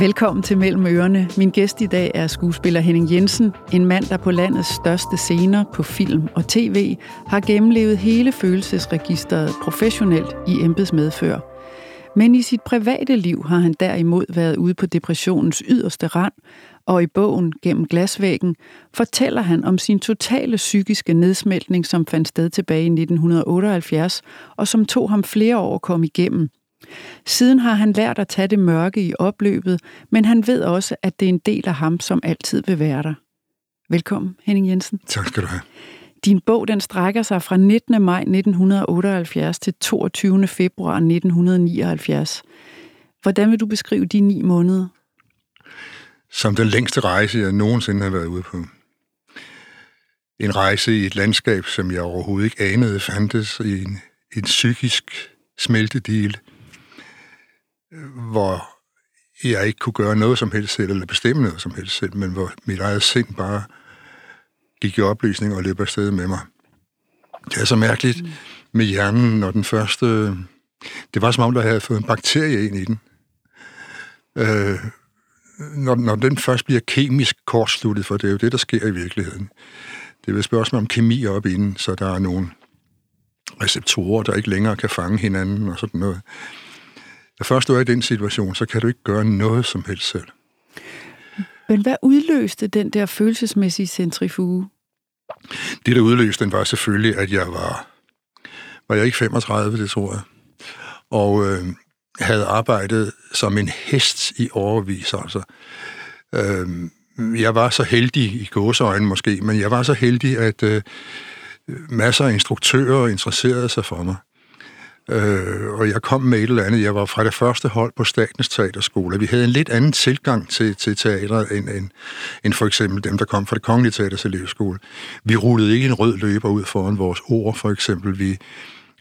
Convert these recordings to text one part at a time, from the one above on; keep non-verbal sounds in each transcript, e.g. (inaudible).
Velkommen til Mellem Ørerne. Min gæst i dag er skuespiller Henning Jensen, en mand, der på landets største scener på film og tv har gennemlevet hele følelsesregisteret professionelt i embedsmedfør. Men i sit private liv har han derimod været ude på depressionens yderste rand, og i bogen Gennem glasvæggen fortæller han om sin totale psykiske nedsmeltning, som fandt sted tilbage i 1978, og som tog ham flere år at komme igennem – Siden har han lært at tage det mørke i opløbet, men han ved også, at det er en del af ham, som altid vil være der. Velkommen, Henning Jensen. Tak skal du have. Din bog den strækker sig fra 19. maj 1978 til 22. februar 1979. Hvordan vil du beskrive de ni måneder? Som den længste rejse, jeg nogensinde har været ude på. En rejse i et landskab, som jeg overhovedet ikke anede fandtes i en, en psykisk smeltedil hvor jeg ikke kunne gøre noget som helst selv, eller bestemme noget som helst selv, men hvor mit eget sind bare gik i oplysning og løb afsted med mig. Det er så mærkeligt mm. med hjernen, når den første... Det var som om, der havde fået en bakterie ind i den. Øh, når, når den først bliver kemisk kortsluttet, for det er jo det, der sker i virkeligheden. Det er et spørgsmål om kemi op inden, så der er nogle receptorer, der ikke længere kan fange hinanden og sådan noget. Når først du er i den situation, så kan du ikke gøre noget som helst selv. Men hvad udløste den der følelsesmæssige centrifuge? Det, der udløste den, var selvfølgelig, at jeg var... Var jeg ikke 35, det tror jeg. Og øh, havde arbejdet som en hest i overvis, altså. Øh, jeg var så heldig, i gåseøjne måske, men jeg var så heldig, at øh, masser af instruktører interesserede sig for mig. Øh, og jeg kom med et eller andet. Jeg var fra det første hold på Statens Teaterskole. Vi havde en lidt anden tilgang til, til teatret, end, end, end for eksempel dem, der kom fra det Kongelige Teaters elevskole. Vi rullede ikke en rød løber ud foran vores ord, for eksempel. Vi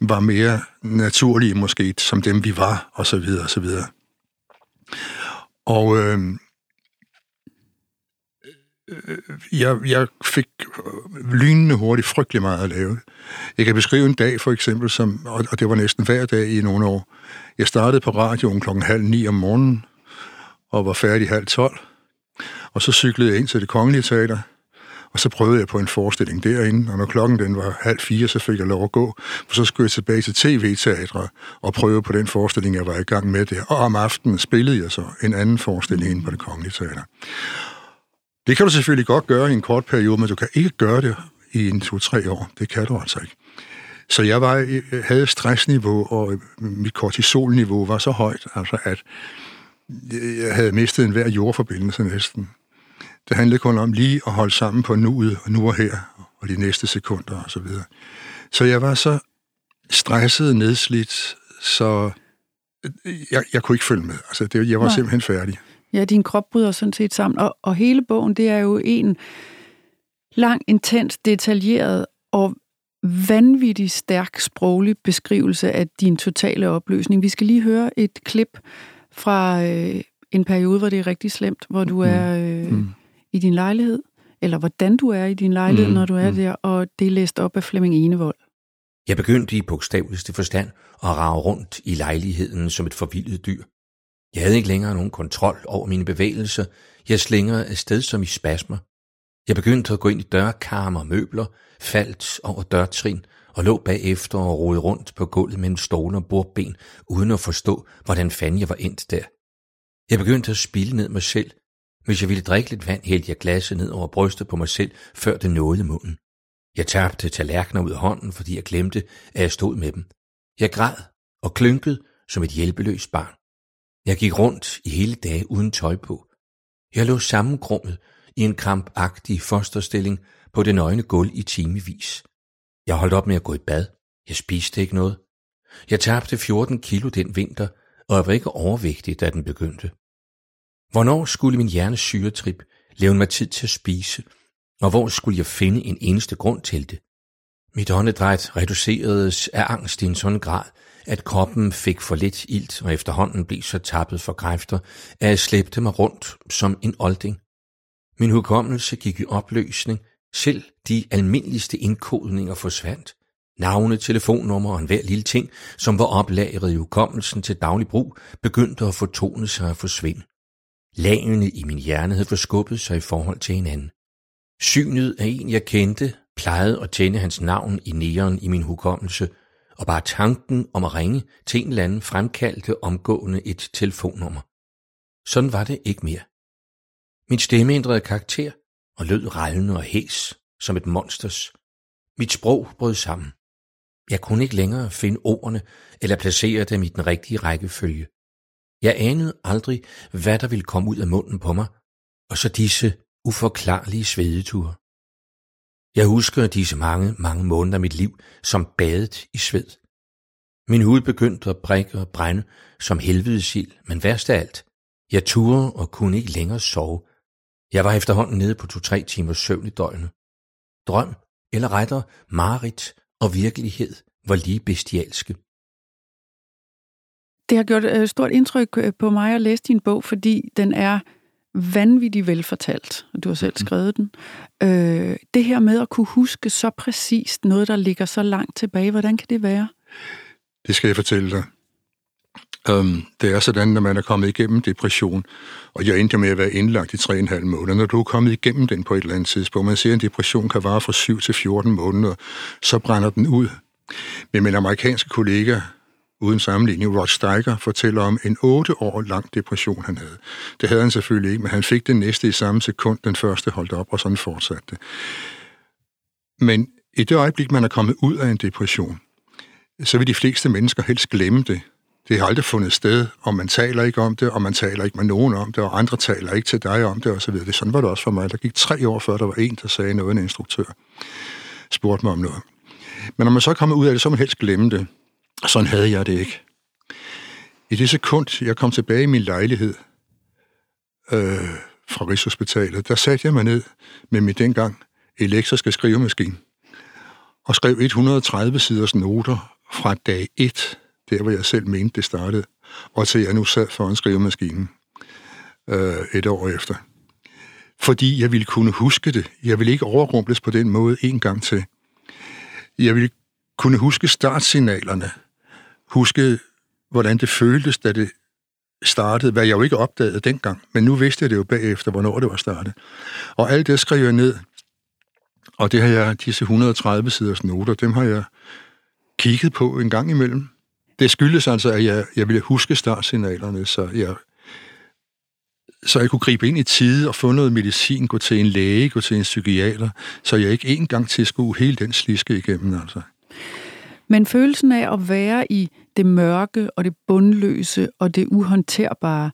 var mere naturlige måske, som dem vi var, og så videre, og så videre. Og øh, Øh, Øh, jeg, jeg fik øh, lynende hurtigt frygtelig meget at lave. Jeg kan beskrive en dag for eksempel, som, og det var næsten hver dag i nogle år. Jeg startede på radioen klokken halv ni om morgenen, og var færdig halv tolv. Og så cyklede jeg ind til det kongelige teater, og så prøvede jeg på en forestilling derinde, og når klokken den var halv fire, så fik jeg lov at gå, for så skulle jeg tilbage til tv-teatret og prøve på den forestilling, jeg var i gang med der. Og om aftenen spillede jeg så en anden forestilling inde på det kongelige teater. Det kan du selvfølgelig godt gøre i en kort periode, men du kan ikke gøre det i en to-tre år. Det kan du altså ikke. Så jeg var, havde stressniveau, og mit kortisolniveau var så højt, altså at jeg havde mistet enhver jordforbindelse næsten. Det handlede kun om lige at holde sammen på nuet, og nu og her, og de næste sekunder og så videre. Så jeg var så stresset, nedslidt, så jeg, jeg kunne ikke følge med. Altså, det, jeg var Nej. simpelthen færdig. Ja, din krop bryder sådan set sammen. Og, og hele bogen, det er jo en lang, intens, detaljeret og vanvittig stærk sproglig beskrivelse af din totale opløsning. Vi skal lige høre et klip fra øh, en periode, hvor det er rigtig slemt, hvor du mm. er øh, mm. i din lejlighed, eller hvordan du er i din lejlighed, mm. når du er mm. der, og det er læst op af Flemming Enevold. Jeg begyndte i bogstaveligste forstand at rave rundt i lejligheden som et forvildet dyr. Jeg havde ikke længere nogen kontrol over mine bevægelser. Jeg slingrede afsted som i spasmer. Jeg begyndte at gå ind i dørkarmer og møbler, faldt over dørtrin og lå bagefter og rode rundt på gulvet mellem stole og bordben, uden at forstå, hvordan fanden jeg var endt der. Jeg begyndte at spille ned mig selv. Hvis jeg ville drikke lidt vand, hældte jeg glasset ned over brystet på mig selv, før det nåede munden. Jeg tabte tallerkener ud af hånden, fordi jeg glemte, at jeg stod med dem. Jeg græd og klynkede som et hjælpeløst barn. Jeg gik rundt i hele dage uden tøj på. Jeg lå sammenkrummet i en krampagtig fosterstilling på det nøgne gulv i timevis. Jeg holdt op med at gå i bad. Jeg spiste ikke noget. Jeg tabte 14 kilo den vinter, og jeg var ikke overvægtig, da den begyndte. Hvornår skulle min hjernes syretrip leve mig tid til at spise, og hvor skulle jeg finde en eneste grund til det? Mit åndedræt reduceredes af angst i en sådan grad, at kroppen fik for lidt ilt og efterhånden blev så tappet for kræfter, at jeg slæbte mig rundt som en olding. Min hukommelse gik i opløsning, selv de almindeligste indkodninger forsvandt. Navne, telefonnummer og enhver lille ting, som var oplagret i hukommelsen til daglig brug, begyndte at fortone sig at forsvinde. Lagene i min hjerne havde forskubbet sig i forhold til hinanden. Synet af en, jeg kendte, plejede at tænde hans navn i næren i min hukommelse, og bare tanken om at ringe til en eller anden fremkaldte omgående et telefonnummer. Sådan var det ikke mere. Min stemme ændrede karakter og lød rallende og hæs som et monsters. Mit sprog brød sammen. Jeg kunne ikke længere finde ordene eller placere dem i den rigtige rækkefølge. Jeg anede aldrig, hvad der ville komme ud af munden på mig, og så disse uforklarlige svedeture. Jeg husker disse mange, mange måneder af mit liv som badet i sved. Min hud begyndte at brække og brænde som helvedesild, men værst af alt, jeg turde og kunne ikke længere sove. Jeg var efterhånden nede på to-tre timers søvn i døgnet. Drøm, eller rettere mareridt og virkelighed, var lige bestialske. Det har gjort et stort indtryk øh, på mig at læse din bog, fordi den er vanvittigt velfortalt, og du har selv mhm. skrevet den. Øh, det her med at kunne huske så præcist noget, der ligger så langt tilbage, hvordan kan det være? Det skal jeg fortælle dig. Um, det er sådan, når man er kommet igennem depression, og jeg endte med at være indlagt i 3,5 måneder. Når du er kommet igennem den på et eller andet tidspunkt, man siger, at en depression kan vare fra 7 til 14 måneder, så brænder den ud. Men min amerikanske kollega, uden sammenligning, Rod Steiger, fortæller om en 8 år lang depression, han havde. Det havde han selvfølgelig ikke, men han fik det næste i samme sekund, den første holdt op, og sådan fortsatte det. Men i det øjeblik, man er kommet ud af en depression, så vil de fleste mennesker helst glemme det. Det har aldrig fundet sted, og man taler ikke om det, og man taler ikke med nogen om det, og andre taler ikke til dig om det, og så videre. Sådan var det også for mig. Der gik tre år før, der var en, der sagde noget, en instruktør spurgte mig om noget. Men når man så er kommet ud af det, så man helst glemme det. Sådan havde jeg det ikke. I det sekund, jeg kom tilbage i min lejlighed øh, fra Rigshospitalet, der satte jeg mig ned med min dengang elektriske skrivemaskine og skrev 130 siders noter fra dag 1, der hvor jeg selv mente, det startede, og til jeg nu sad foran skrivemaskinen øh, et år efter. Fordi jeg ville kunne huske det. Jeg ville ikke overrumples på den måde en gang til. Jeg ville kunne huske startsignalerne. Huske, hvordan det føltes, da det startede, hvad jeg jo ikke opdagede dengang. Men nu vidste jeg det jo bagefter, hvornår det var startet. Og alt det skrev jeg ned. Og det har jeg, disse 130 siders noter, dem har jeg kigget på en gang imellem. Det skyldes altså, at jeg, jeg ville huske startsignalerne, så jeg, så jeg kunne gribe ind i tide og få noget medicin, gå til en læge, gå til en psykiater, så jeg ikke en gang til skulle hele den sliske igennem. Altså. Men følelsen af at være i det mørke og det bundløse og det uhåndterbare,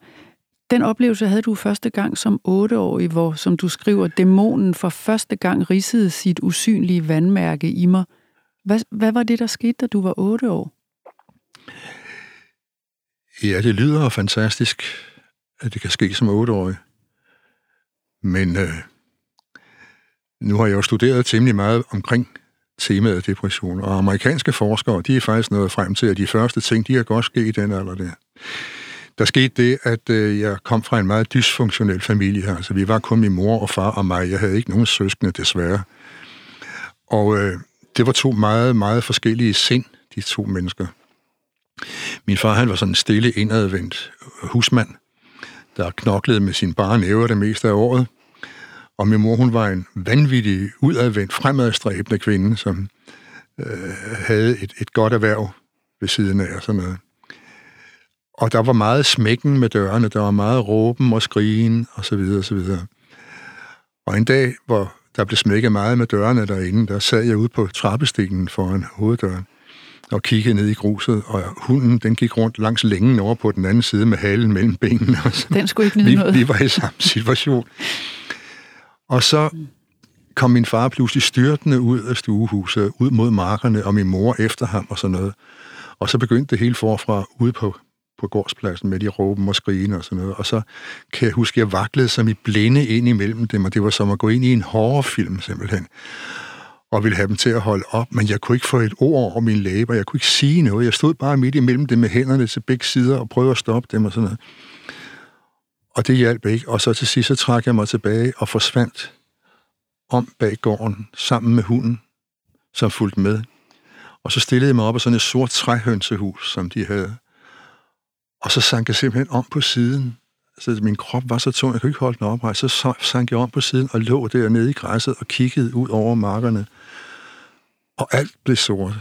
den oplevelse havde du første gang som otteårig, hvor, som du skriver, dæmonen for første gang ridsede sit usynlige vandmærke i mig. Hvad, hvad var det, der skete, da du var otte år? Ja, det lyder fantastisk, at det kan ske som otteårig. Men øh, nu har jeg jo studeret temmelig meget omkring temaet depression, og amerikanske forskere, de er faktisk nået frem til, at de første ting, de har godt ske i den alder der. Der skete det, at øh, jeg kom fra en meget dysfunktionel familie her. Altså, vi var kun min mor og far og mig. Jeg havde ikke nogen søskende, desværre. Og øh, det var to meget, meget forskellige sind, de to mennesker. Min far, han var sådan en stille, indadvendt øh, husmand, der knoklede med sin bare næver det meste af året. Og min mor, hun var en vanvittig, udadvendt, fremadstræbende kvinde, som øh, havde et, et godt erhverv ved siden af og sådan noget. Og der var meget smækken med dørene, der var meget råben og skrigen og så videre og så videre. Og en dag, hvor der blev smækket meget med dørene derinde, der sad jeg ude på trappestigen foran hoveddøren og kiggede ned i gruset, og hunden, den gik rundt langs længen over på den anden side med halen mellem benene. Den skulle ikke vi, noget. Vi var i samme situation. Og så kom min far pludselig styrtende ud af stuehuset, ud mod markerne, og min mor efter ham og sådan noget. Og så begyndte det hele forfra ude på, på gårdspladsen med de råben og skrigen og sådan noget. Og så kan jeg huske, at jeg vaklede som i blinde ind imellem dem, og det var som at gå ind i en horrorfilm simpelthen og ville have dem til at holde op, men jeg kunne ikke få et ord over min læber, jeg kunne ikke sige noget. Jeg stod bare midt imellem dem med hænderne til begge sider og prøvede at stoppe dem og sådan noget. Og det hjalp ikke. Og så til sidst, så trak jeg mig tilbage og forsvandt om bag gården sammen med hunden, som fulgte med. Og så stillede jeg mig op af sådan et sort træhønsehus, som de havde. Og så sank jeg simpelthen om på siden, Så min krop var så tung, jeg kunne ikke holde den oprejst. Så sank jeg om på siden og lå dernede i græsset og kiggede ud over markerne. Og alt blev sort.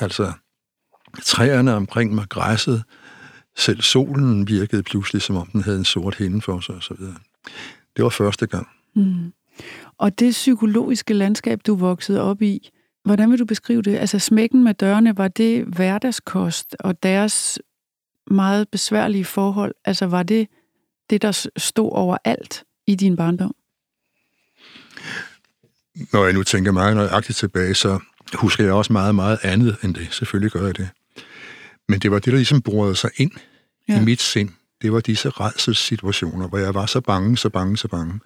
Altså, træerne omkring mig, græsset, selv solen virkede pludselig, som om den havde en sort hinde for sig osv. Det var første gang. Mm. Og det psykologiske landskab, du voksede op i, hvordan vil du beskrive det? Altså smækken med dørene, var det hverdagskost, og deres meget besværlige forhold, altså var det det, der stod over alt i din barndom? Når jeg nu tænker meget nøjagtigt tilbage, så husker jeg også meget, meget andet end det. Selvfølgelig gør jeg det. Men det var det, der ligesom borede sig ind ja. i mit sind. Det var disse redselssituationer, hvor jeg var så bange, så bange, så bange.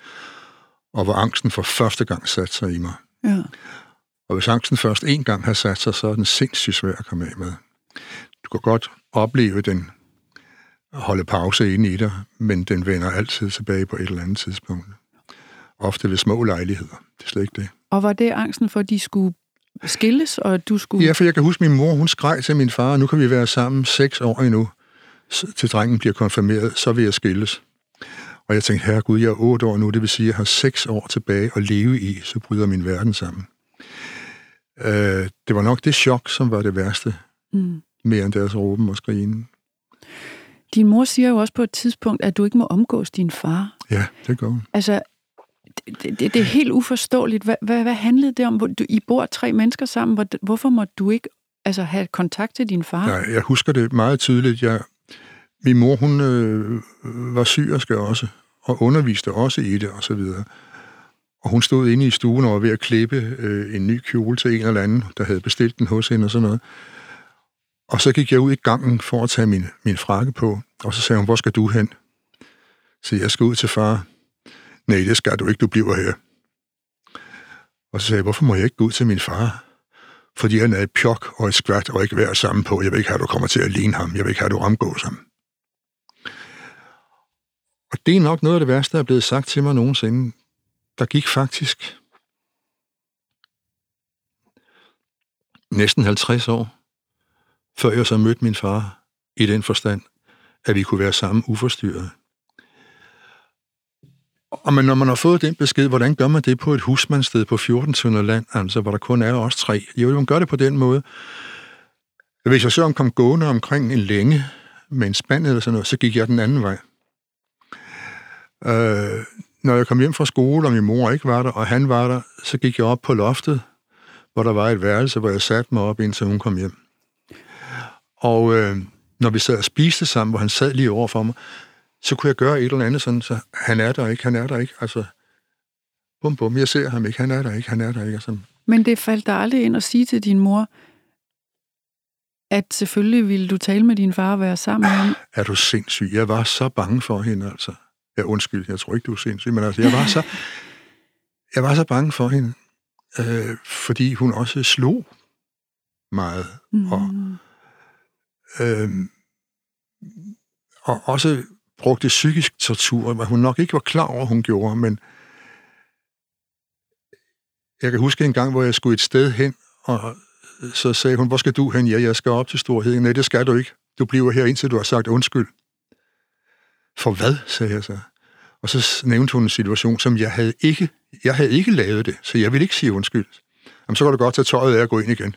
Og hvor angsten for første gang satte sig i mig. Ja. Og hvis angsten først en gang har sat sig, så er den sindssygt svær at komme af med. Du kan godt opleve den holde pause inde i dig, men den vender altid tilbage på et eller andet tidspunkt. Ofte ved små lejligheder. Det er slet ikke det. Og var det angsten for, at de skulle skilles, og du skulle... Ja, for jeg kan huske, min mor, hun skreg til min far, nu kan vi være sammen seks år endnu, til drengen bliver konfirmeret, så vil jeg skilles. Og jeg tænkte, herregud, jeg er otte år nu, det vil sige, at jeg har seks år tilbage at leve i, så bryder min verden sammen. Øh, det var nok det chok, som var det værste, mm. mere end deres råben og skrigen. Din mor siger jo også på et tidspunkt, at du ikke må omgås din far. Ja, det gør hun. Altså, det, det, det er helt uforståeligt. Hvad, hvad, hvad handlede det om? Du, I bor tre mennesker sammen. Hvor, hvorfor må du ikke altså, have kontakt til din far? Nej, jeg husker det meget tydeligt. Jeg, min mor, hun øh, var sygerske også, og underviste også i det, og så videre. Og hun stod inde i stuen og var ved at klippe øh, en ny kjole til en eller anden, der havde bestilt den hos hende og sådan noget. Og så gik jeg ud i gangen for at tage min, min frakke på, og så sagde hun, hvor skal du hen? Så jeg skal ud til far. Nej, det skal du ikke, du bliver her. Og så sagde jeg, hvorfor må jeg ikke gå ud til min far? Fordi han er et pjok og et skvat og ikke være sammen på. Jeg vil ikke have, at du kommer til at ligne ham. Jeg vil ikke have, at du omgås ham. Og det er nok noget af det værste, der er blevet sagt til mig nogensinde. Der gik faktisk næsten 50 år, før jeg så mødte min far i den forstand, at vi kunne være sammen uforstyrret. Og men når man har fået den besked, hvordan gør man det på et husmandsted på 14 tønder land, altså hvor der kun er os tre? Jo, man gør det på den måde. Hvis jeg så kom gående omkring en længe med en spand eller sådan noget, så gik jeg den anden vej. Øh, når jeg kom hjem fra skole, og min mor ikke var der, og han var der, så gik jeg op på loftet, hvor der var et værelse, hvor jeg satte mig op, indtil hun kom hjem. Og øh, når vi sad og spiste sammen, hvor han sad lige over for mig, så kunne jeg gøre et eller andet sådan, så han er der ikke, han er der ikke. Altså, bum bum, jeg ser ham ikke, han er der ikke, han er der ikke. Altså. Men det faldt dig aldrig ind at sige til din mor, at selvfølgelig ville du tale med din far og være sammen med ham? Er du sindssyg? Jeg var så bange for hende, altså. Ja, undskyld, jeg tror ikke, du er sindssyg, men altså, jeg var så, (laughs) jeg var så bange for hende, øh, fordi hun også slog meget. Mm. Og, øh, og også brugte psykisk tortur, hvad hun nok ikke var klar over, hun gjorde, men jeg kan huske en gang, hvor jeg skulle et sted hen, og så sagde hun, hvor skal du hen? Ja, jeg skal op til Storheden. Nej, det skal du ikke. Du bliver her, indtil du har sagt undskyld. For hvad, sagde jeg så. Og så nævnte hun en situation, som jeg havde ikke, jeg havde ikke lavet det, så jeg ville ikke sige undskyld. Jamen, så kan du godt tage tøjet af og gå ind igen.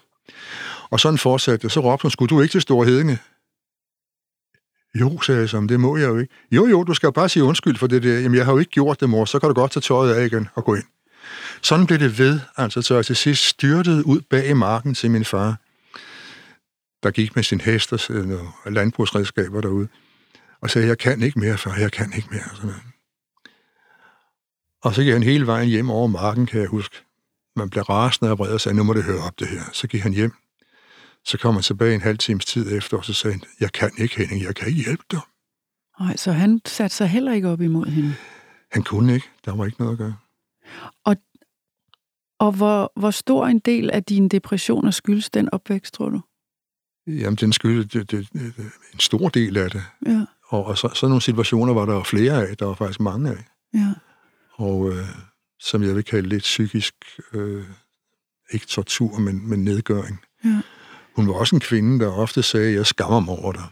Og sådan fortsatte det. Så råbte hun, skulle du ikke til Store Hedinge? Jo, sagde jeg som, det må jeg jo ikke. Jo, jo, du skal bare sige undskyld for det der. Jamen, jeg har jo ikke gjort det, mor. Så kan du godt tage tøjet af igen og gå ind. Sådan blev det ved, altså, så jeg til sidst styrtede ud bag i marken til min far, der gik med sin hest og øh, landbrugsredskaber derude, og sagde, jeg kan ikke mere, far, jeg kan ikke mere. Sådan og så gik han hele vejen hjem over marken, kan jeg huske. Man blev rasende og vred og sagde, nu må det høre op det her. Så gik han hjem. Så kom han tilbage en halv times tid efter, og så sagde han, jeg kan ikke, Henning, jeg kan ikke hjælpe dig. Nej, så han satte sig heller ikke op imod hende? Han kunne ikke. Der var ikke noget at gøre. Og, og hvor, hvor stor en del af dine depressioner skyldes den opvækst, tror du? Jamen, den skyldes det, det, det, en stor del af det. Ja. Og, og så, sådan nogle situationer var der flere af. Der var faktisk mange af. Ja og øh, som jeg vil kalde lidt psykisk, øh, ikke tortur, men, men nedgøring. Ja. Hun var også en kvinde, der ofte sagde, jeg skammer mig over dig.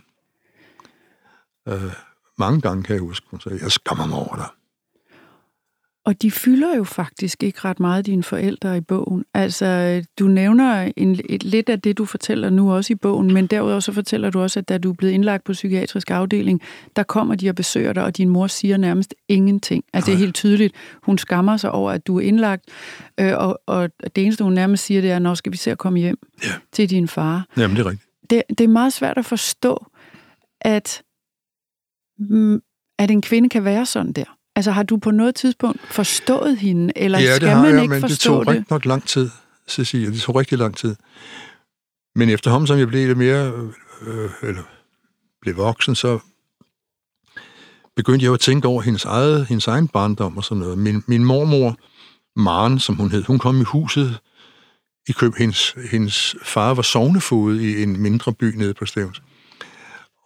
Øh, mange gange, kan jeg huske. Hun sagde, jeg skammer mig over dig. Og de fylder jo faktisk ikke ret meget, dine forældre i bogen. Altså, du nævner en, et, lidt af det, du fortæller nu også i bogen, men derudover så fortæller du også, at da du er blevet indlagt på psykiatrisk afdeling, der kommer de og besøger dig, og din mor siger nærmest ingenting. Altså, det er helt tydeligt. Hun skammer sig over, at du er indlagt, øh, og, og det eneste, hun nærmest siger, det er, når skal vi se at komme hjem ja. til din far. Jamen, det er rigtigt. Det, det er meget svært at forstå, at, mm, at en kvinde kan være sådan der. Altså har du på noget tidspunkt forstået hende, eller ja, skal det har man jeg, ikke men forstå det tog rigtig nok lang tid, Cecilia. Det tog rigtig lang tid. Men efterhånden, som jeg blev lidt mere, øh, eller blev voksen, så begyndte jeg jo at tænke over hendes, eget, hendes egen barndom og sådan noget. Min, min mormor, Maren, som hun hed, hun kom i huset i Køb. Hendes, hendes far var sovnefod i en mindre by nede på Stævns.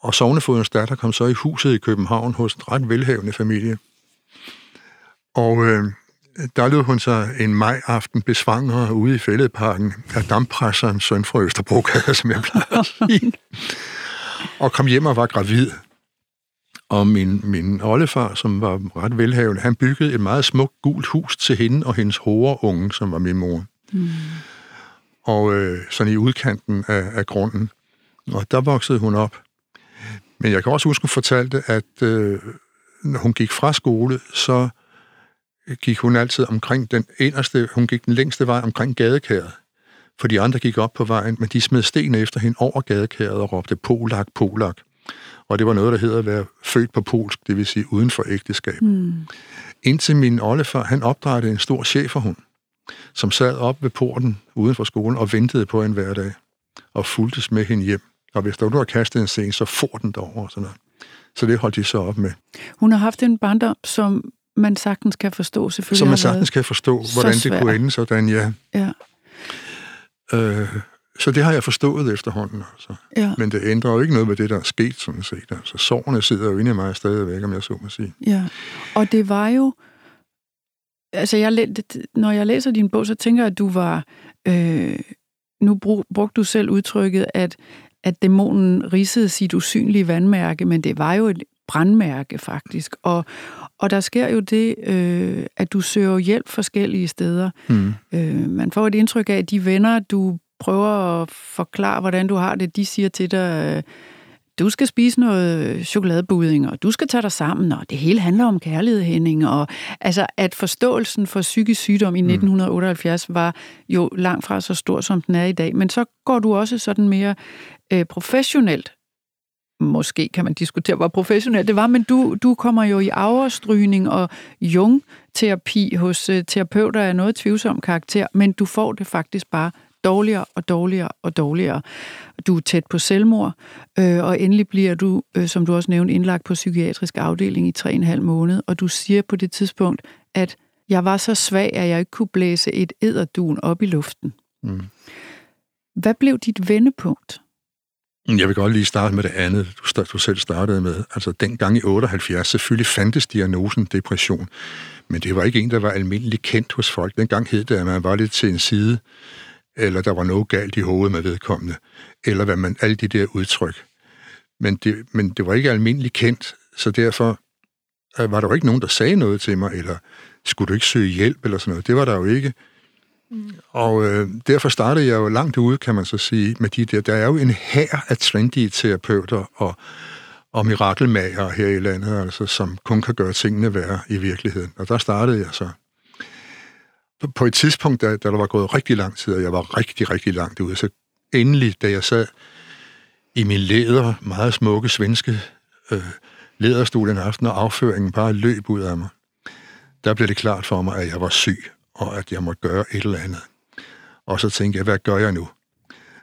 Og sovnefodens datter kom så i huset i København hos en ret velhavende familie. Og øh, der lød hun sig en majaften besvanger ude i fældeparken af damppresseren søn fra Østerbro, (laughs) som jeg plejer at sige. og kom hjem og var gravid. Og min, min oldefar, som var ret velhavende, han byggede et meget smukt gult hus til hende og hendes unge, som var min mor. Mm. Og øh, sådan i udkanten af, af grunden. Og der voksede hun op. Men jeg kan også huske, hun fortalte, at øh, når hun gik fra skole, så gik hun altid omkring den inderste, hun gik den længste vej omkring gadekæret. For de andre gik op på vejen, men de smed sten efter hende over gadekæret og råbte Polak, Polak. Og det var noget, der hedder at være født på polsk, det vil sige uden for ægteskab. Mm. Indtil min oldefar, han opdrejede en stor cheferhund, som sad op ved porten uden for skolen og ventede på en hverdag og fulgtes med hende hjem. Og hvis der var kastet en sten, så får den derover og sådan noget. Så det holdt de så op med. Hun har haft en barndom, som man sagtens kan forstå, selvfølgelig. Som man sagtens kan forstå, hvordan det kunne ende sådan, ja. ja. Øh, så det har jeg forstået efterhånden. Altså. Ja. Men det ændrer jo ikke noget med det, der er sket, sådan set. Altså, sårene sidder jo inde i mig stadigvæk, om jeg så må sige. Ja, og det var jo... Altså, jeg, når jeg læser din bog, så tænker jeg, at du var... Øh, nu brug, brugte du selv udtrykket, at, at dæmonen ridsede sit usynlige vandmærke, men det var jo et brandmærke faktisk. Og, og der sker jo det, øh, at du søger hjælp forskellige steder. Mm. Øh, man får et indtryk af, at de venner, du prøver at forklare, hvordan du har det, de siger til dig, øh, du skal spise noget chokoladebuding, og du skal tage dig sammen, og det hele handler om kærlighed, Henning. Og, altså, at forståelsen for psykisk sygdom i 1978 mm. var jo langt fra så stor, som den er i dag. Men så går du også sådan mere øh, professionelt måske kan man diskutere, hvor professionelt det var, men du, du kommer jo i afstrygning og jung-terapi hos uh, terapeuter af noget tvivlsom karakter, men du får det faktisk bare dårligere og dårligere og dårligere. Du er tæt på selvmord, øh, og endelig bliver du, øh, som du også nævnte, indlagt på psykiatrisk afdeling i 3,5 måned, og du siger på det tidspunkt, at jeg var så svag, at jeg ikke kunne blæse et ederdun op i luften. Mm. Hvad blev dit vendepunkt? Mm, jeg vil godt lige starte med det andet, du, du selv startede med. Altså dengang i 78, selvfølgelig fandtes diagnosen depression, men det var ikke en, der var almindeligt kendt hos folk. Dengang hed det, at man var lidt til en side, eller der var noget galt i hovedet med vedkommende, eller hvad man, alle de der udtryk. Men det, men det var ikke almindeligt kendt, så derfor øh, var der jo ikke nogen, der sagde noget til mig, eller skulle du ikke søge hjælp, eller sådan noget. Det var der jo ikke. Mm. Og øh, derfor startede jeg jo langt ude, kan man så sige, med de der. Der er jo en hær af trendy terapeuter og, og mirakelmager her i landet, altså, som kun kan gøre tingene værre i virkeligheden. Og der startede jeg så. På et tidspunkt, da, da der var gået rigtig lang tid, og jeg var rigtig, rigtig langt ude, så endelig, da jeg sad i min læder, meget smukke svenske øh, læderstol en aften, og afføringen bare løb ud af mig, der blev det klart for mig, at jeg var syg og at jeg måtte gøre et eller andet. Og så tænkte jeg, hvad gør jeg nu?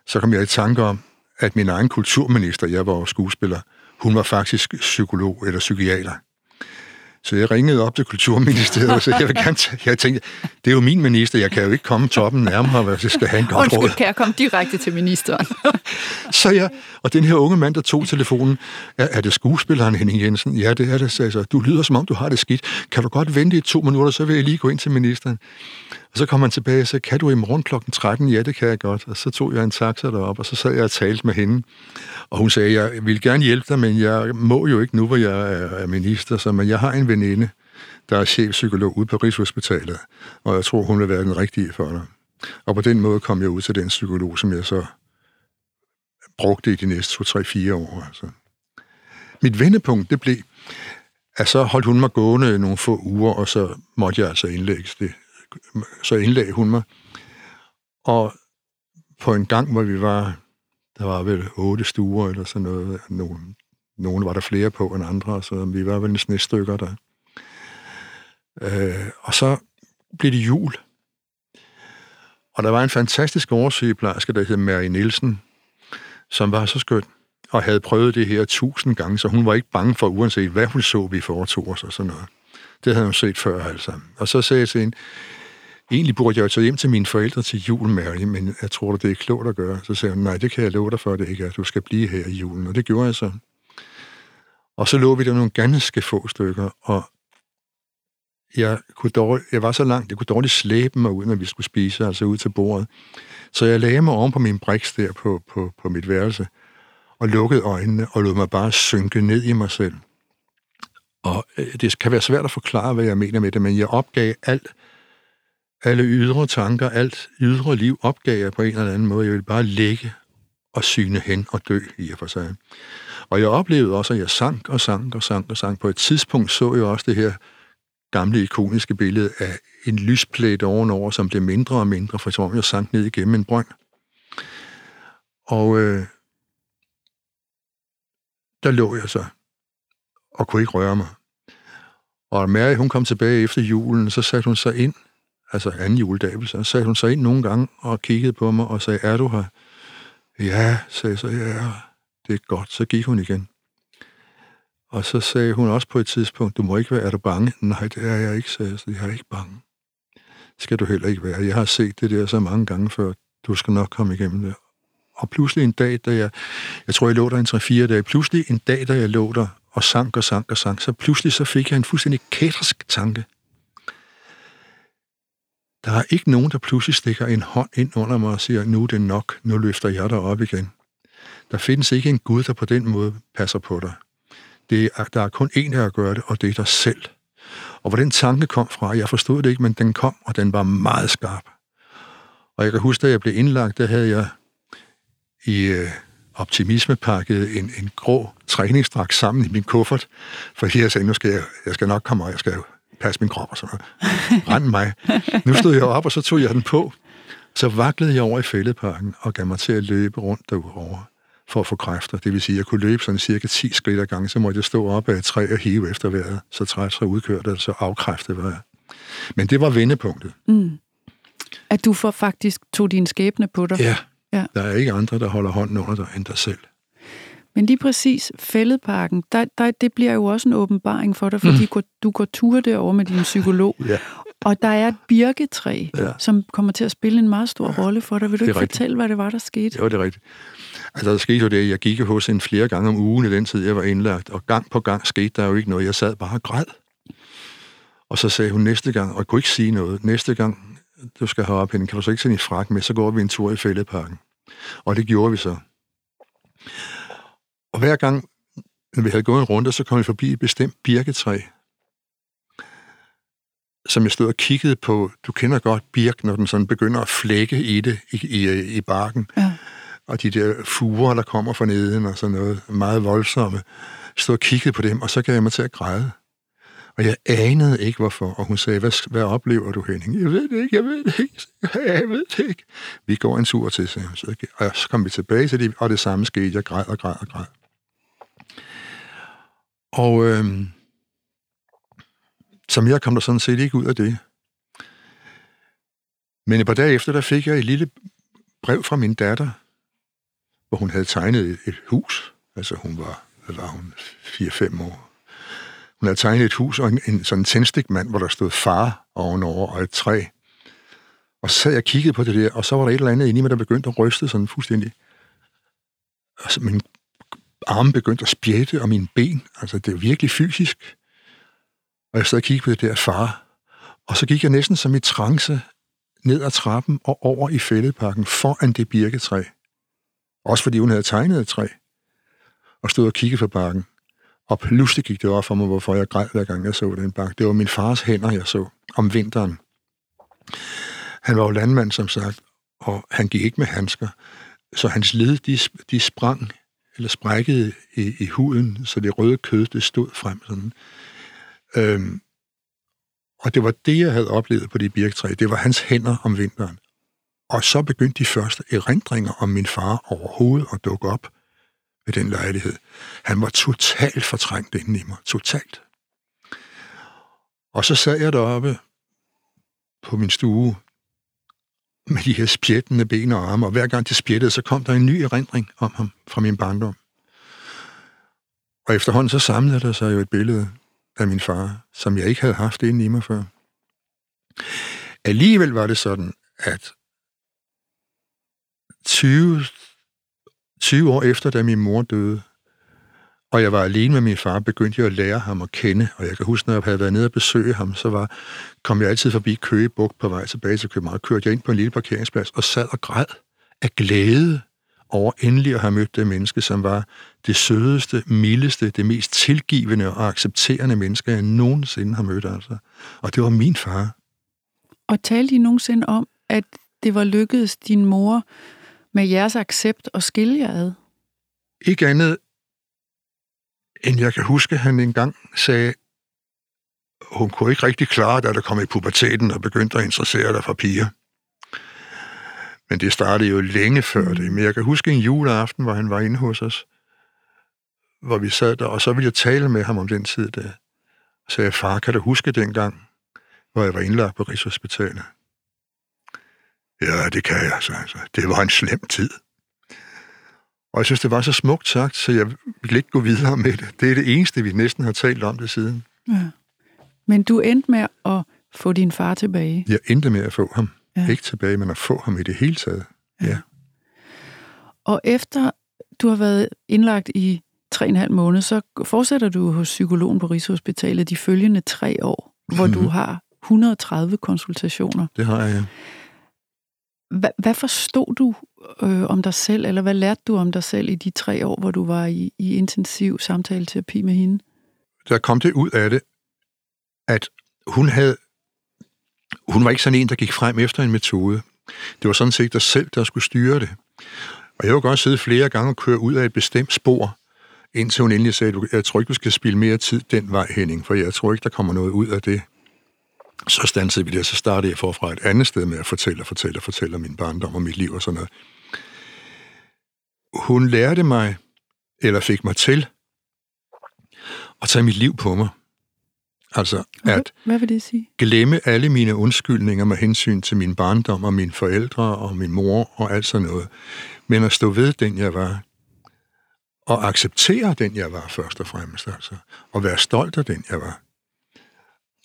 Så kom jeg i tanke om, at min egen kulturminister, jeg var skuespiller, hun var faktisk psykolog eller psykiater. Så jeg ringede op til Kulturministeriet og sagde, jeg vil gerne tage, jeg tænkte, det er jo min minister, jeg kan jo ikke komme toppen nærmere, hvis jeg skal have en godt Undskyld, råd. kan jeg komme direkte til ministeren? (laughs) så jeg, og den her unge mand, der tog telefonen, er, er det skuespilleren Henning Jensen? Ja, det er det, sagde så. Du lyder som om, du har det skidt. Kan du godt vente i to minutter, så vil jeg lige gå ind til ministeren. Og så kom han tilbage og sagde, kan du i morgen klokken 13? Ja, det kan jeg godt. Og så tog jeg en taxa derop, og så sad jeg og talte med hende. Og hun sagde, jeg vil gerne hjælpe dig, men jeg må jo ikke nu, hvor jeg er minister. Så, men jeg har en veninde, der er chefpsykolog ude på Rigshospitalet, og jeg tror, hun vil være den rigtige for dig. Og på den måde kom jeg ud til den psykolog, som jeg så brugte i de næste 2-3-4 år. Altså. Mit vendepunkt, det blev, at så holdt hun mig gående nogle få uger, og så måtte jeg altså indlægge det. Så indlagde hun mig. Og på en gang, hvor vi var, der var vel otte stuer eller sådan noget, nogle, nogle var der flere på end andre, så vi var vel en stykker der. Øh, og så blev det jul. Og der var en fantastisk oversygeplejerske, der hed Mary Nielsen, som var så skøn og havde prøvet det her tusind gange, så hun var ikke bange for, uanset hvad hun så, vi foretog os og sådan noget. Det havde hun set før altså. Og så sagde jeg til hende, egentlig burde jeg jo tage hjem til mine forældre til jul, Mary, men jeg tror, det er klogt at gøre. Så sagde hun, nej, det kan jeg love dig for, det ikke er. Du skal blive her i julen. Og det gjorde jeg så. Og så lå vi der nogle ganske få stykker, og jeg, kunne dårligt, jeg var så langt, jeg kunne dårligt slæbe mig ud, når vi skulle spise, altså ud til bordet. Så jeg lagde mig oven på min briks der på, på, på mit værelse, og lukkede øjnene og lod mig bare synke ned i mig selv. Og øh, det kan være svært at forklare, hvad jeg mener med det, men jeg opgav alt, alle ydre tanker, alt ydre liv opgav jeg på en eller anden måde. Jeg ville bare ligge og syne hen og dø i og for sig. Og jeg oplevede også, at jeg sank og sank og sank og sank. På et tidspunkt så jeg også det her gamle ikoniske billede af en lysplæt ovenover, som blev mindre og mindre, for som jeg sank ned igennem en brønd. Og øh, der lå jeg så, og kunne ikke røre mig. Og Mary, hun kom tilbage efter julen, så satte hun sig ind, altså anden juledag, så satte hun sig ind nogle gange og kiggede på mig og sagde, er du her? Ja, sagde jeg så, ja, det er godt. Så gik hun igen. Og så sagde hun også på et tidspunkt, du må ikke være, er du bange? Nej, det er jeg ikke, sagde jeg, så jeg er ikke bange. Det skal du heller ikke være. Jeg har set det der så mange gange før. Du skal nok komme igennem det. Og pludselig en dag, da jeg, jeg tror, jeg lå der en 3-4 dage, pludselig en dag, da jeg lå der og sank og sank og sank, så pludselig så fik jeg en fuldstændig katrisk tanke. Der er ikke nogen, der pludselig stikker en hånd ind under mig og siger, nu er det nok, nu løfter jeg dig op igen. Der findes ikke en Gud, der på den måde passer på dig. Det er, der er kun én, der gør det, og det er dig selv. Og hvor den tanke kom fra, jeg forstod det ikke, men den kom, og den var meget skarp. Og jeg kan huske, da jeg blev indlagt, der havde jeg i øh, optimismepakket en, en grå træningsdragt sammen i min kuffert, for jeg sagde, nu skal jeg, jeg skal nok komme, og jeg skal passe min krop og sådan noget. Mig. Nu stod jeg op, og så tog jeg den på. Så vaklede jeg over i fældeparken og gav mig til at løbe rundt derovre for at få kræfter. Det vil sige, at jeg kunne løbe sådan cirka 10 skridt ad gangen, så måtte jeg stå op af et træ og hive efter vejret. Så træt, så udkørte det, så afkræftet var jeg. Men det var vendepunktet. Mm. At du for faktisk tog din skæbne på dig? Ja. ja. Der er ikke andre, der holder hånden under dig, end dig selv. Men lige præcis fældeparken, der, der, det bliver jo også en åbenbaring for dig, fordi mm. du går tur derovre med din psykolog. (laughs) ja. Og der er et birketræ, ja. som kommer til at spille en meget stor ja. rolle for dig. Vil du ikke rigtigt. fortælle, hvad det var, der skete? Jo, det er rigtigt. Altså, der skete jo det, jeg gik hos en flere gange om ugen i den tid, jeg var indlagt, og gang på gang skete der jo ikke noget. Jeg sad bare og græd. Og så sagde hun næste gang, og jeg kunne ikke sige noget, næste gang, du skal have op hende, kan du så ikke sende i frak med, så går vi en tur i fældeparken. Og det gjorde vi så. Og hver gang, når vi havde gået en runde, så kom vi forbi et bestemt birketræ, som jeg stod og kiggede på. Du kender godt birk, når den sådan begynder at flække i det, i, i, i barken. Ja og de der fuger, der kommer fra neden og sådan noget, meget voldsomme, stod og kiggede på dem, og så gav jeg mig til at græde. Og jeg anede ikke, hvorfor. Og hun sagde, hvad, hvad oplever du, Henning? Jeg ved det ikke, jeg ved det ikke. Jeg ved det ikke. Vi går en tur til, sagde hun. Og så kom vi tilbage til det, og det samme skete. Jeg græd og græd og græd. Og øh, som jeg kom der sådan set ikke ud af det. Men et par dage efter, der fik jeg et lille brev fra min datter, hvor hun havde tegnet et, et hus. Altså hun var, hvad var hun, 4-5 år. Hun havde tegnet et hus og en, en sådan tændstikmand, hvor der stod far ovenover og et træ. Og så sad jeg og kiggede på det der, og så var der et eller andet inde i mig, der begyndte at ryste sådan fuldstændig. Altså, min arme begyndte at spjætte, og mine ben, altså det er virkelig fysisk. Og jeg sad og kiggede på det der far. Og så gik jeg næsten som i trance, ned ad trappen og over i fældeparken foran det birketræ. Også fordi hun havde tegnet et træ. Og stod og kiggede på bakken. Og pludselig gik det op for mig, hvorfor jeg græd, hver gang jeg så den bakke. Det var min fars hænder, jeg så om vinteren. Han var jo landmand, som sagt, og han gik ikke med handsker. Så hans led, de, de sprang eller sprækkede i, i huden, så det røde kød, det stod frem sådan. Øhm, og det var det, jeg havde oplevet på det birktræ. Det var hans hænder om vinteren. Og så begyndte de første erindringer om min far overhovedet at dukke op ved den lejlighed. Han var totalt fortrængt inden i mig. Totalt. Og så sad jeg deroppe på min stue med de her spjættende ben og arme, og hver gang det spjættede, så kom der en ny erindring om ham fra min barndom. Og efterhånden så samlede der sig jo et billede af min far, som jeg ikke havde haft inden i mig før. Alligevel var det sådan, at 20, 20 år efter, da min mor døde, og jeg var alene med min far, begyndte jeg at lære ham at kende. Og jeg kan huske, når jeg havde været nede og besøge ham, så var, kom jeg altid forbi Køge Bugt på vej tilbage til København. Kørte jeg ind på en lille parkeringsplads og sad og græd af glæde over endelig at have mødt det menneske, som var det sødeste, mildeste, det mest tilgivende og accepterende menneske, jeg nogensinde har mødt. Altså. Og det var min far. Og talte I nogensinde om, at det var lykkedes din mor med jeres accept at skille jer ad? Ikke andet end jeg kan huske, han engang sagde, hun kunne ikke rigtig klare, da der kom i puberteten og begyndte at interessere dig for piger. Men det startede jo længe før det. Men jeg kan huske en juleaften, hvor han var inde hos os, hvor vi sad der, og så ville jeg tale med ham om den tid der. Og sagde, far, kan du huske dengang, hvor jeg var indlagt på Rigshospitalet? Ja, det kan jeg, så. Det var en slem tid. Og jeg synes, det var så smukt sagt, så jeg vil ikke gå videre med det. Det er det eneste, vi næsten har talt om det siden. Ja. Men du endte med at få din far tilbage? Jeg endte med at få ham. Ja. Ikke tilbage, men at få ham i det hele taget. Ja. ja. Og efter du har været indlagt i tre og en halv måned, så fortsætter du hos psykologen på Rigshospitalet de følgende tre år, hvor mm-hmm. du har 130 konsultationer. Det har jeg, ja. Hvad, hvad forstod du øh, om dig selv, eller hvad lærte du om dig selv i de tre år, hvor du var i, i intensiv samtaleterapi med hende? Der kom det ud af det, at hun havde hun var ikke sådan en, der gik frem efter en metode. Det var sådan set dig selv, der skulle styre det. Og jeg har godt sidde flere gange og køre ud af et bestemt spor, indtil hun endelig sagde, jeg tror ikke, du skal spille mere tid den vej, Henning, for jeg tror ikke, der kommer noget ud af det. Så stansede vi der, så startede jeg forfra et andet sted med at fortælle og fortælle og fortælle om min barndom og mit liv og sådan noget. Hun lærte mig, eller fik mig til, at tage mit liv på mig. Altså at Hvad vil det sige? glemme alle mine undskyldninger med hensyn til min barndom og mine forældre og min mor og alt sådan noget. Men at stå ved den, jeg var. Og acceptere den, jeg var først og fremmest. Altså. Og være stolt af den, jeg var.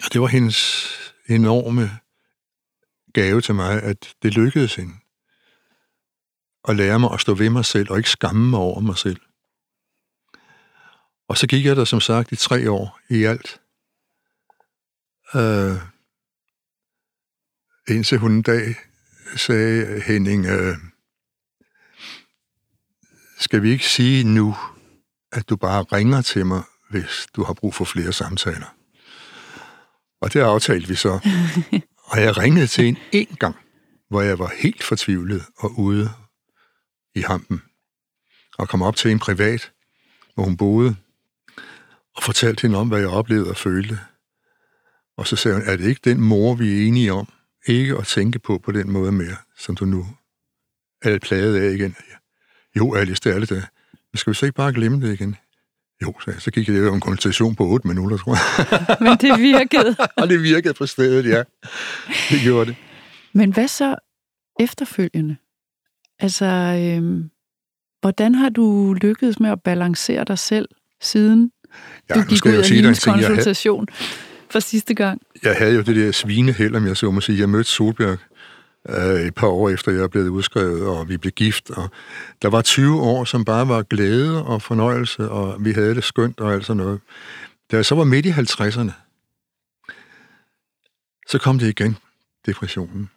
Og det var hendes enorme gave til mig, at det lykkedes hende at lære mig at stå ved mig selv og ikke skamme mig over mig selv. Og så gik jeg der som sagt i tre år i alt. Øh, indtil hun en dag sagde, Henning, øh, skal vi ikke sige nu, at du bare ringer til mig, hvis du har brug for flere samtaler? Og det aftalte vi så. (laughs) og jeg ringede til en en gang, hvor jeg var helt fortvivlet og ude i hampen. Og kom op til en privat, hvor hun boede, og fortalte hende om, hvad jeg oplevede og følte. Og så sagde hun, er det ikke den mor, vi er enige om, ikke at tænke på på den måde mere, som du nu er plaget af igen? Jo, Alice, det er det da. Men skal vi så ikke bare glemme det igen? Jo, så, så gik jeg en konsultation på 8 minutter, tror jeg. (laughs) Men det virkede. og det virkede på stedet, ja. Det gjorde det. Men hvad så efterfølgende? Altså, øhm, hvordan har du lykkedes med at balancere dig selv siden ja, du gik ud af hendes konsultation? Havde for sidste gang? Jeg havde jo det der svineheld, om jeg så må sige. Jeg mødte Solbjerg øh, et par år efter, jeg blev udskrevet, og vi blev gift. Og der var 20 år, som bare var glæde og fornøjelse, og vi havde det skønt og alt sådan noget. Da jeg så var midt i 50'erne, så kom det igen, depressionen.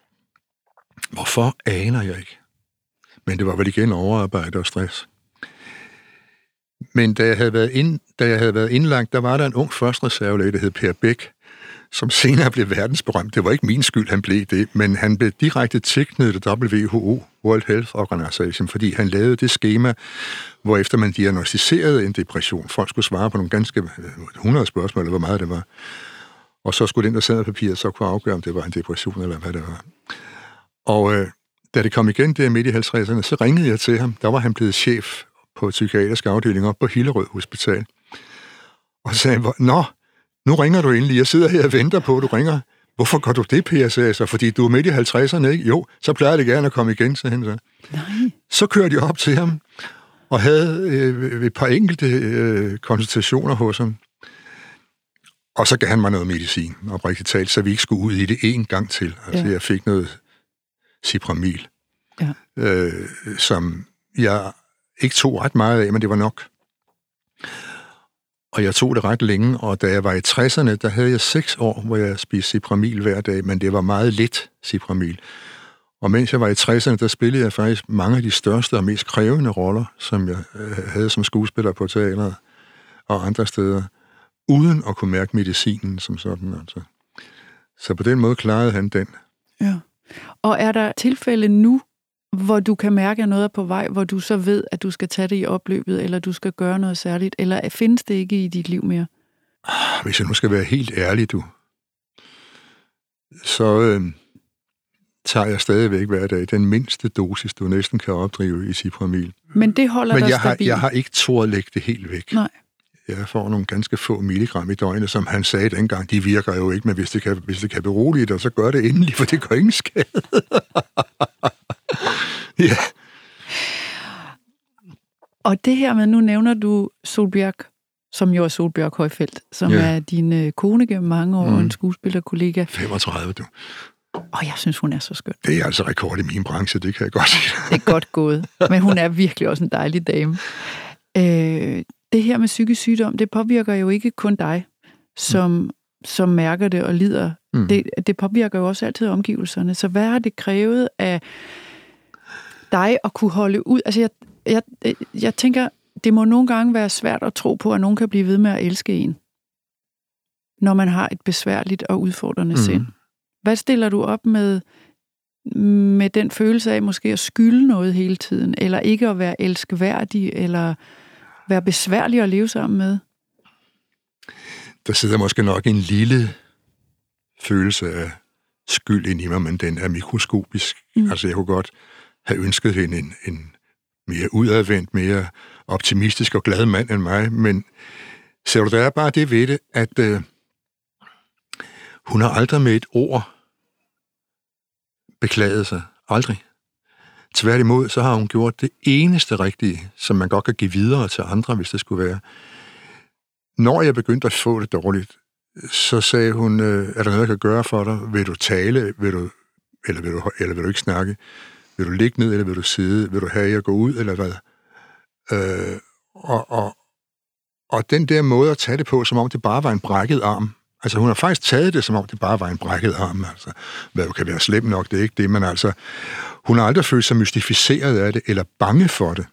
Hvorfor aner jeg ikke. Men det var vel igen overarbejde og stress. Men da jeg havde været, ind, da jeg havde været indlagt, der var der en ung førstreservelæge, der hed Per Bæk, som senere blev verdensberømt. Det var ikke min skyld, han blev det, men han blev direkte tilknyttet WHO, World Health Organization, fordi han lavede det schema, hvor efter man diagnostiserede en depression, folk skulle svare på nogle ganske øh, 100 spørgsmål, eller hvor meget det var, og så skulle den, der sad med papiret, så kunne afgøre, om det var en depression, eller hvad det var. Og øh, da det kom igen der midt i 50'erne, så ringede jeg til ham. Der var han blevet chef på psykiatrisk afdeling op på Hillerød Hospital. Og så sagde han, Nå, nu ringer du endelig. Jeg sidder her og venter på, at du ringer. Hvorfor gør du det, Per, sagde så? Fordi du er midt i 50'erne, ikke? Jo, så plejer det gerne at komme igen, sagde han så. Nej. Så kørte jeg op til ham og havde øh, et par enkelte øh, konsultationer hos ham. Og så gav han mig noget medicin, oprigtigt talt, så vi ikke skulle ud i det en gang til. Altså, ja. jeg fik noget Cipramil, ja. øh, som jeg ikke tog ret meget af, men det var nok. Og jeg tog det ret længe, og da jeg var i 60'erne, der havde jeg seks år, hvor jeg spiste Cipramil hver dag, men det var meget lidt Cipramil. Og mens jeg var i 60'erne, der spillede jeg faktisk mange af de største og mest krævende roller, som jeg øh, havde som skuespiller på teateret og andre steder, uden at kunne mærke medicinen som sådan. Altså. Så på den måde klarede han den. Ja. Og er der tilfælde nu, hvor du kan mærke, at noget er på vej, hvor du så ved, at du skal tage det i opløbet, eller du skal gøre noget særligt, eller findes det ikke i dit liv mere? Hvis jeg nu skal være helt ærlig, du, så øh, tager jeg stadigvæk hver dag den mindste dosis, du næsten kan opdrive i Cipramil. Men det holder Men dig jeg har, stabil. jeg har ikke turde at lægge det helt væk. Nej. Jeg får nogle ganske få milligram i døgnet, som han sagde dengang. De virker jo ikke, men hvis det kan, hvis det kan berolige dig, så gør det endelig, for det gør ingen skade. (laughs) (laughs) ja. Og det her med, nu nævner du Solbjørg, som jo er Solbjørg Højfeldt, som Ja. er din øh, kone gennem mange år, og Mm. en skuespillerkollega. 35, du. Og jeg synes, hun er så skøn. Det er altså rekord i min branche, det kan jeg godt sige. Det er godt gået. Men hun er virkelig også en dejlig dame. Øh, det her med psykisk sygdom, det påvirker jo ikke kun dig, som, mm. som mærker det og lider. Mm. Det, det påvirker jo også altid omgivelserne. Så hvad har det krævet af dig at kunne holde ud? Altså, jeg, jeg, jeg tænker, det må nogle gange være svært at tro på, at nogen kan blive ved med at elske en, når man har et besværligt og udfordrende mm. sind. Hvad stiller du op med, med den følelse af måske at skylde noget hele tiden, eller ikke at være elskværdig, eller være besværlig at leve sammen med? Der sidder måske nok en lille følelse af skyld ind i mig, men den er mikroskopisk. Mm. Altså, jeg kunne godt have ønsket hende en, en mere udadvendt, mere optimistisk og glad mand end mig, men ser du, der er bare det ved det, at øh, hun har aldrig med et ord beklaget sig. Aldrig. Tværtimod, så har hun gjort det eneste rigtige, som man godt kan give videre til andre, hvis det skulle være. Når jeg begyndte at få det dårligt, så sagde hun, øh, er der noget, jeg kan gøre for dig? Vil du tale, vil du, eller, vil du, eller vil du ikke snakke? Vil du ligge ned, eller vil du sidde? Vil du have jeg går ud, eller hvad? Øh, og, og, og den der måde at tage det på, som om det bare var en brækket arm, altså hun har faktisk taget det, som om det bare var en brækket arm, altså, hvad jo kan være slemt nok, det er ikke det, men altså, hun har aldrig følt sig mystificeret af det, eller bange for det.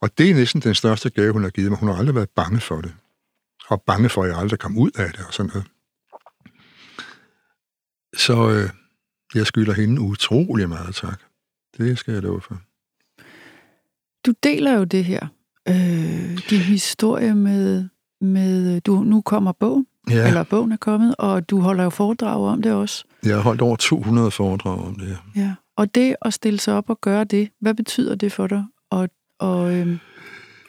Og det er næsten den største gave, hun har givet mig. Hun har aldrig været bange for det. Og bange for, at jeg aldrig kom ud af det, og sådan noget. Så øh, jeg skylder hende utrolig meget tak. Det skal jeg love for. Du deler jo det her, øh, din historie med, med du, nu kommer bogen, Ja, eller bogen er kommet, og du holder jo foredrag om det også. jeg har holdt over 200 foredrag om det her. Ja. Og det at stille sig op og gøre det, hvad betyder det for dig at, og, øh,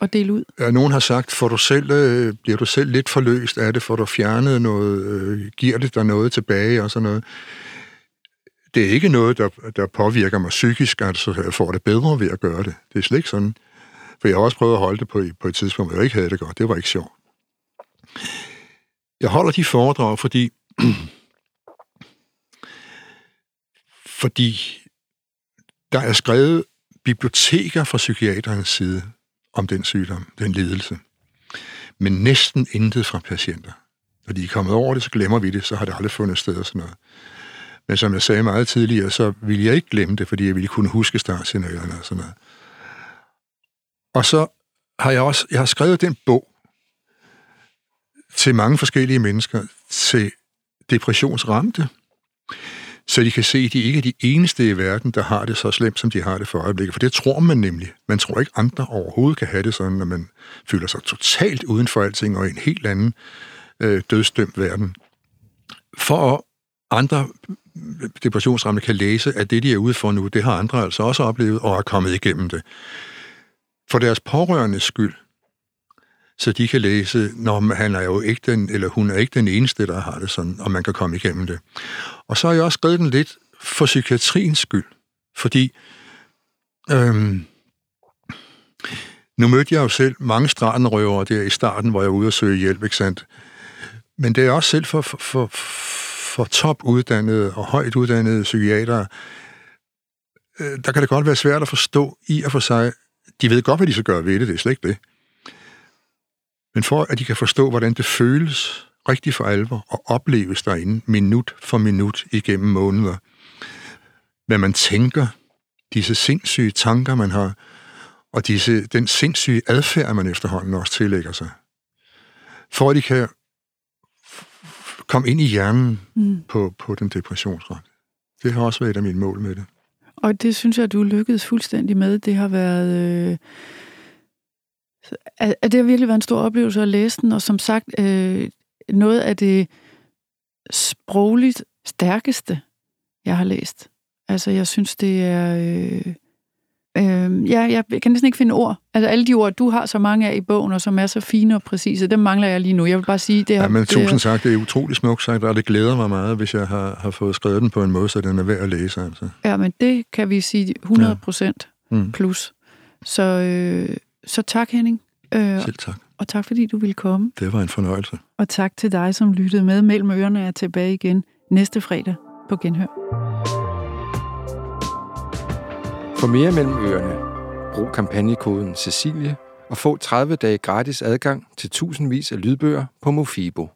at dele ud? Ja, nogen har sagt, får du selv, øh, bliver du selv lidt forløst af det, får du fjernet noget, øh, giver det dig noget tilbage og sådan noget. Det er ikke noget, der, der påvirker mig psykisk, altså jeg får det bedre ved at gøre det. Det er slet ikke sådan. For jeg har også prøvet at holde det på, på et tidspunkt, hvor jeg ikke havde det godt. Det var ikke sjovt. Jeg holder de foredrag, fordi (clears throat) fordi der er skrevet biblioteker fra psykiaternes side om den sygdom, den lidelse. Men næsten intet fra patienter. Når de er kommet over det, så glemmer vi det, så har det aldrig fundet sted og sådan noget. Men som jeg sagde meget tidligere, så ville jeg ikke glemme det, fordi jeg ville kunne huske startscenarierne og sådan noget. Og så har jeg også jeg har skrevet den bog til mange forskellige mennesker, til depressionsramte, så de kan se, at de ikke er de eneste i verden, der har det så slemt, som de har det for øjeblikket. For det tror man nemlig. Man tror ikke, andre overhovedet kan have det sådan, når man føler sig totalt uden for alting og i en helt anden øh, dødsdømt verden. For at andre depressionsramte kan læse, at det, de er ude for nu, det har andre altså også oplevet og er kommet igennem det. For deres pårørendes skyld, så de kan læse, når han er jo ikke den, eller hun er ikke den eneste, der har det sådan, og man kan komme igennem det. Og så har jeg også skrevet den lidt for psykiatriens skyld, fordi øhm, nu mødte jeg jo selv mange stratenrøvere der i starten, hvor jeg var ude og søge hjælp, ikke sandt? Men det er også selv for, for, for, for topuddannede og højt uddannede psykiatere, øh, der kan det godt være svært at forstå i og for sig. De ved godt, hvad de skal gøre ved det, det er slet ikke det. Men for at de kan forstå, hvordan det føles rigtig for alvor og opleves derinde minut for minut igennem måneder. Hvad man tænker, disse sindssyge tanker, man har, og disse, den sindssyge adfærd, man efterhånden også tillægger sig. For at de kan komme ind i hjernen mm. på, på den depressionsret. Det har også været et af mine mål med det. Og det synes jeg, du lykkedes fuldstændig med. Det har været... Øh at det har virkelig været en stor oplevelse at læse den, og som sagt, øh, noget af det sprogligt stærkeste, jeg har læst. Altså, jeg synes, det er... Øh, øh, ja, jeg kan næsten ikke finde ord. Altså, alle de ord, du har så mange af i bogen, og som er så fine og præcise, dem mangler jeg lige nu. Jeg vil bare sige, det har... Ja, men tusind sagt, det er utrolig smukt sagt, og det glæder mig meget, hvis jeg har, har fået skrevet den på en måde, så den er værd at læse, altså. Ja, men det kan vi sige 100 procent ja. mm. plus. Så, øh, så tak, Henning. Øh, Selv tak. Og tak, fordi du ville komme. Det var en fornøjelse. Og tak til dig, som lyttede med. Mellem ørerne er tilbage igen næste fredag på Genhør. For mere mellem ørerne, brug kampagnekoden Cecilie og få 30 dage gratis adgang til tusindvis af lydbøger på Mofibo.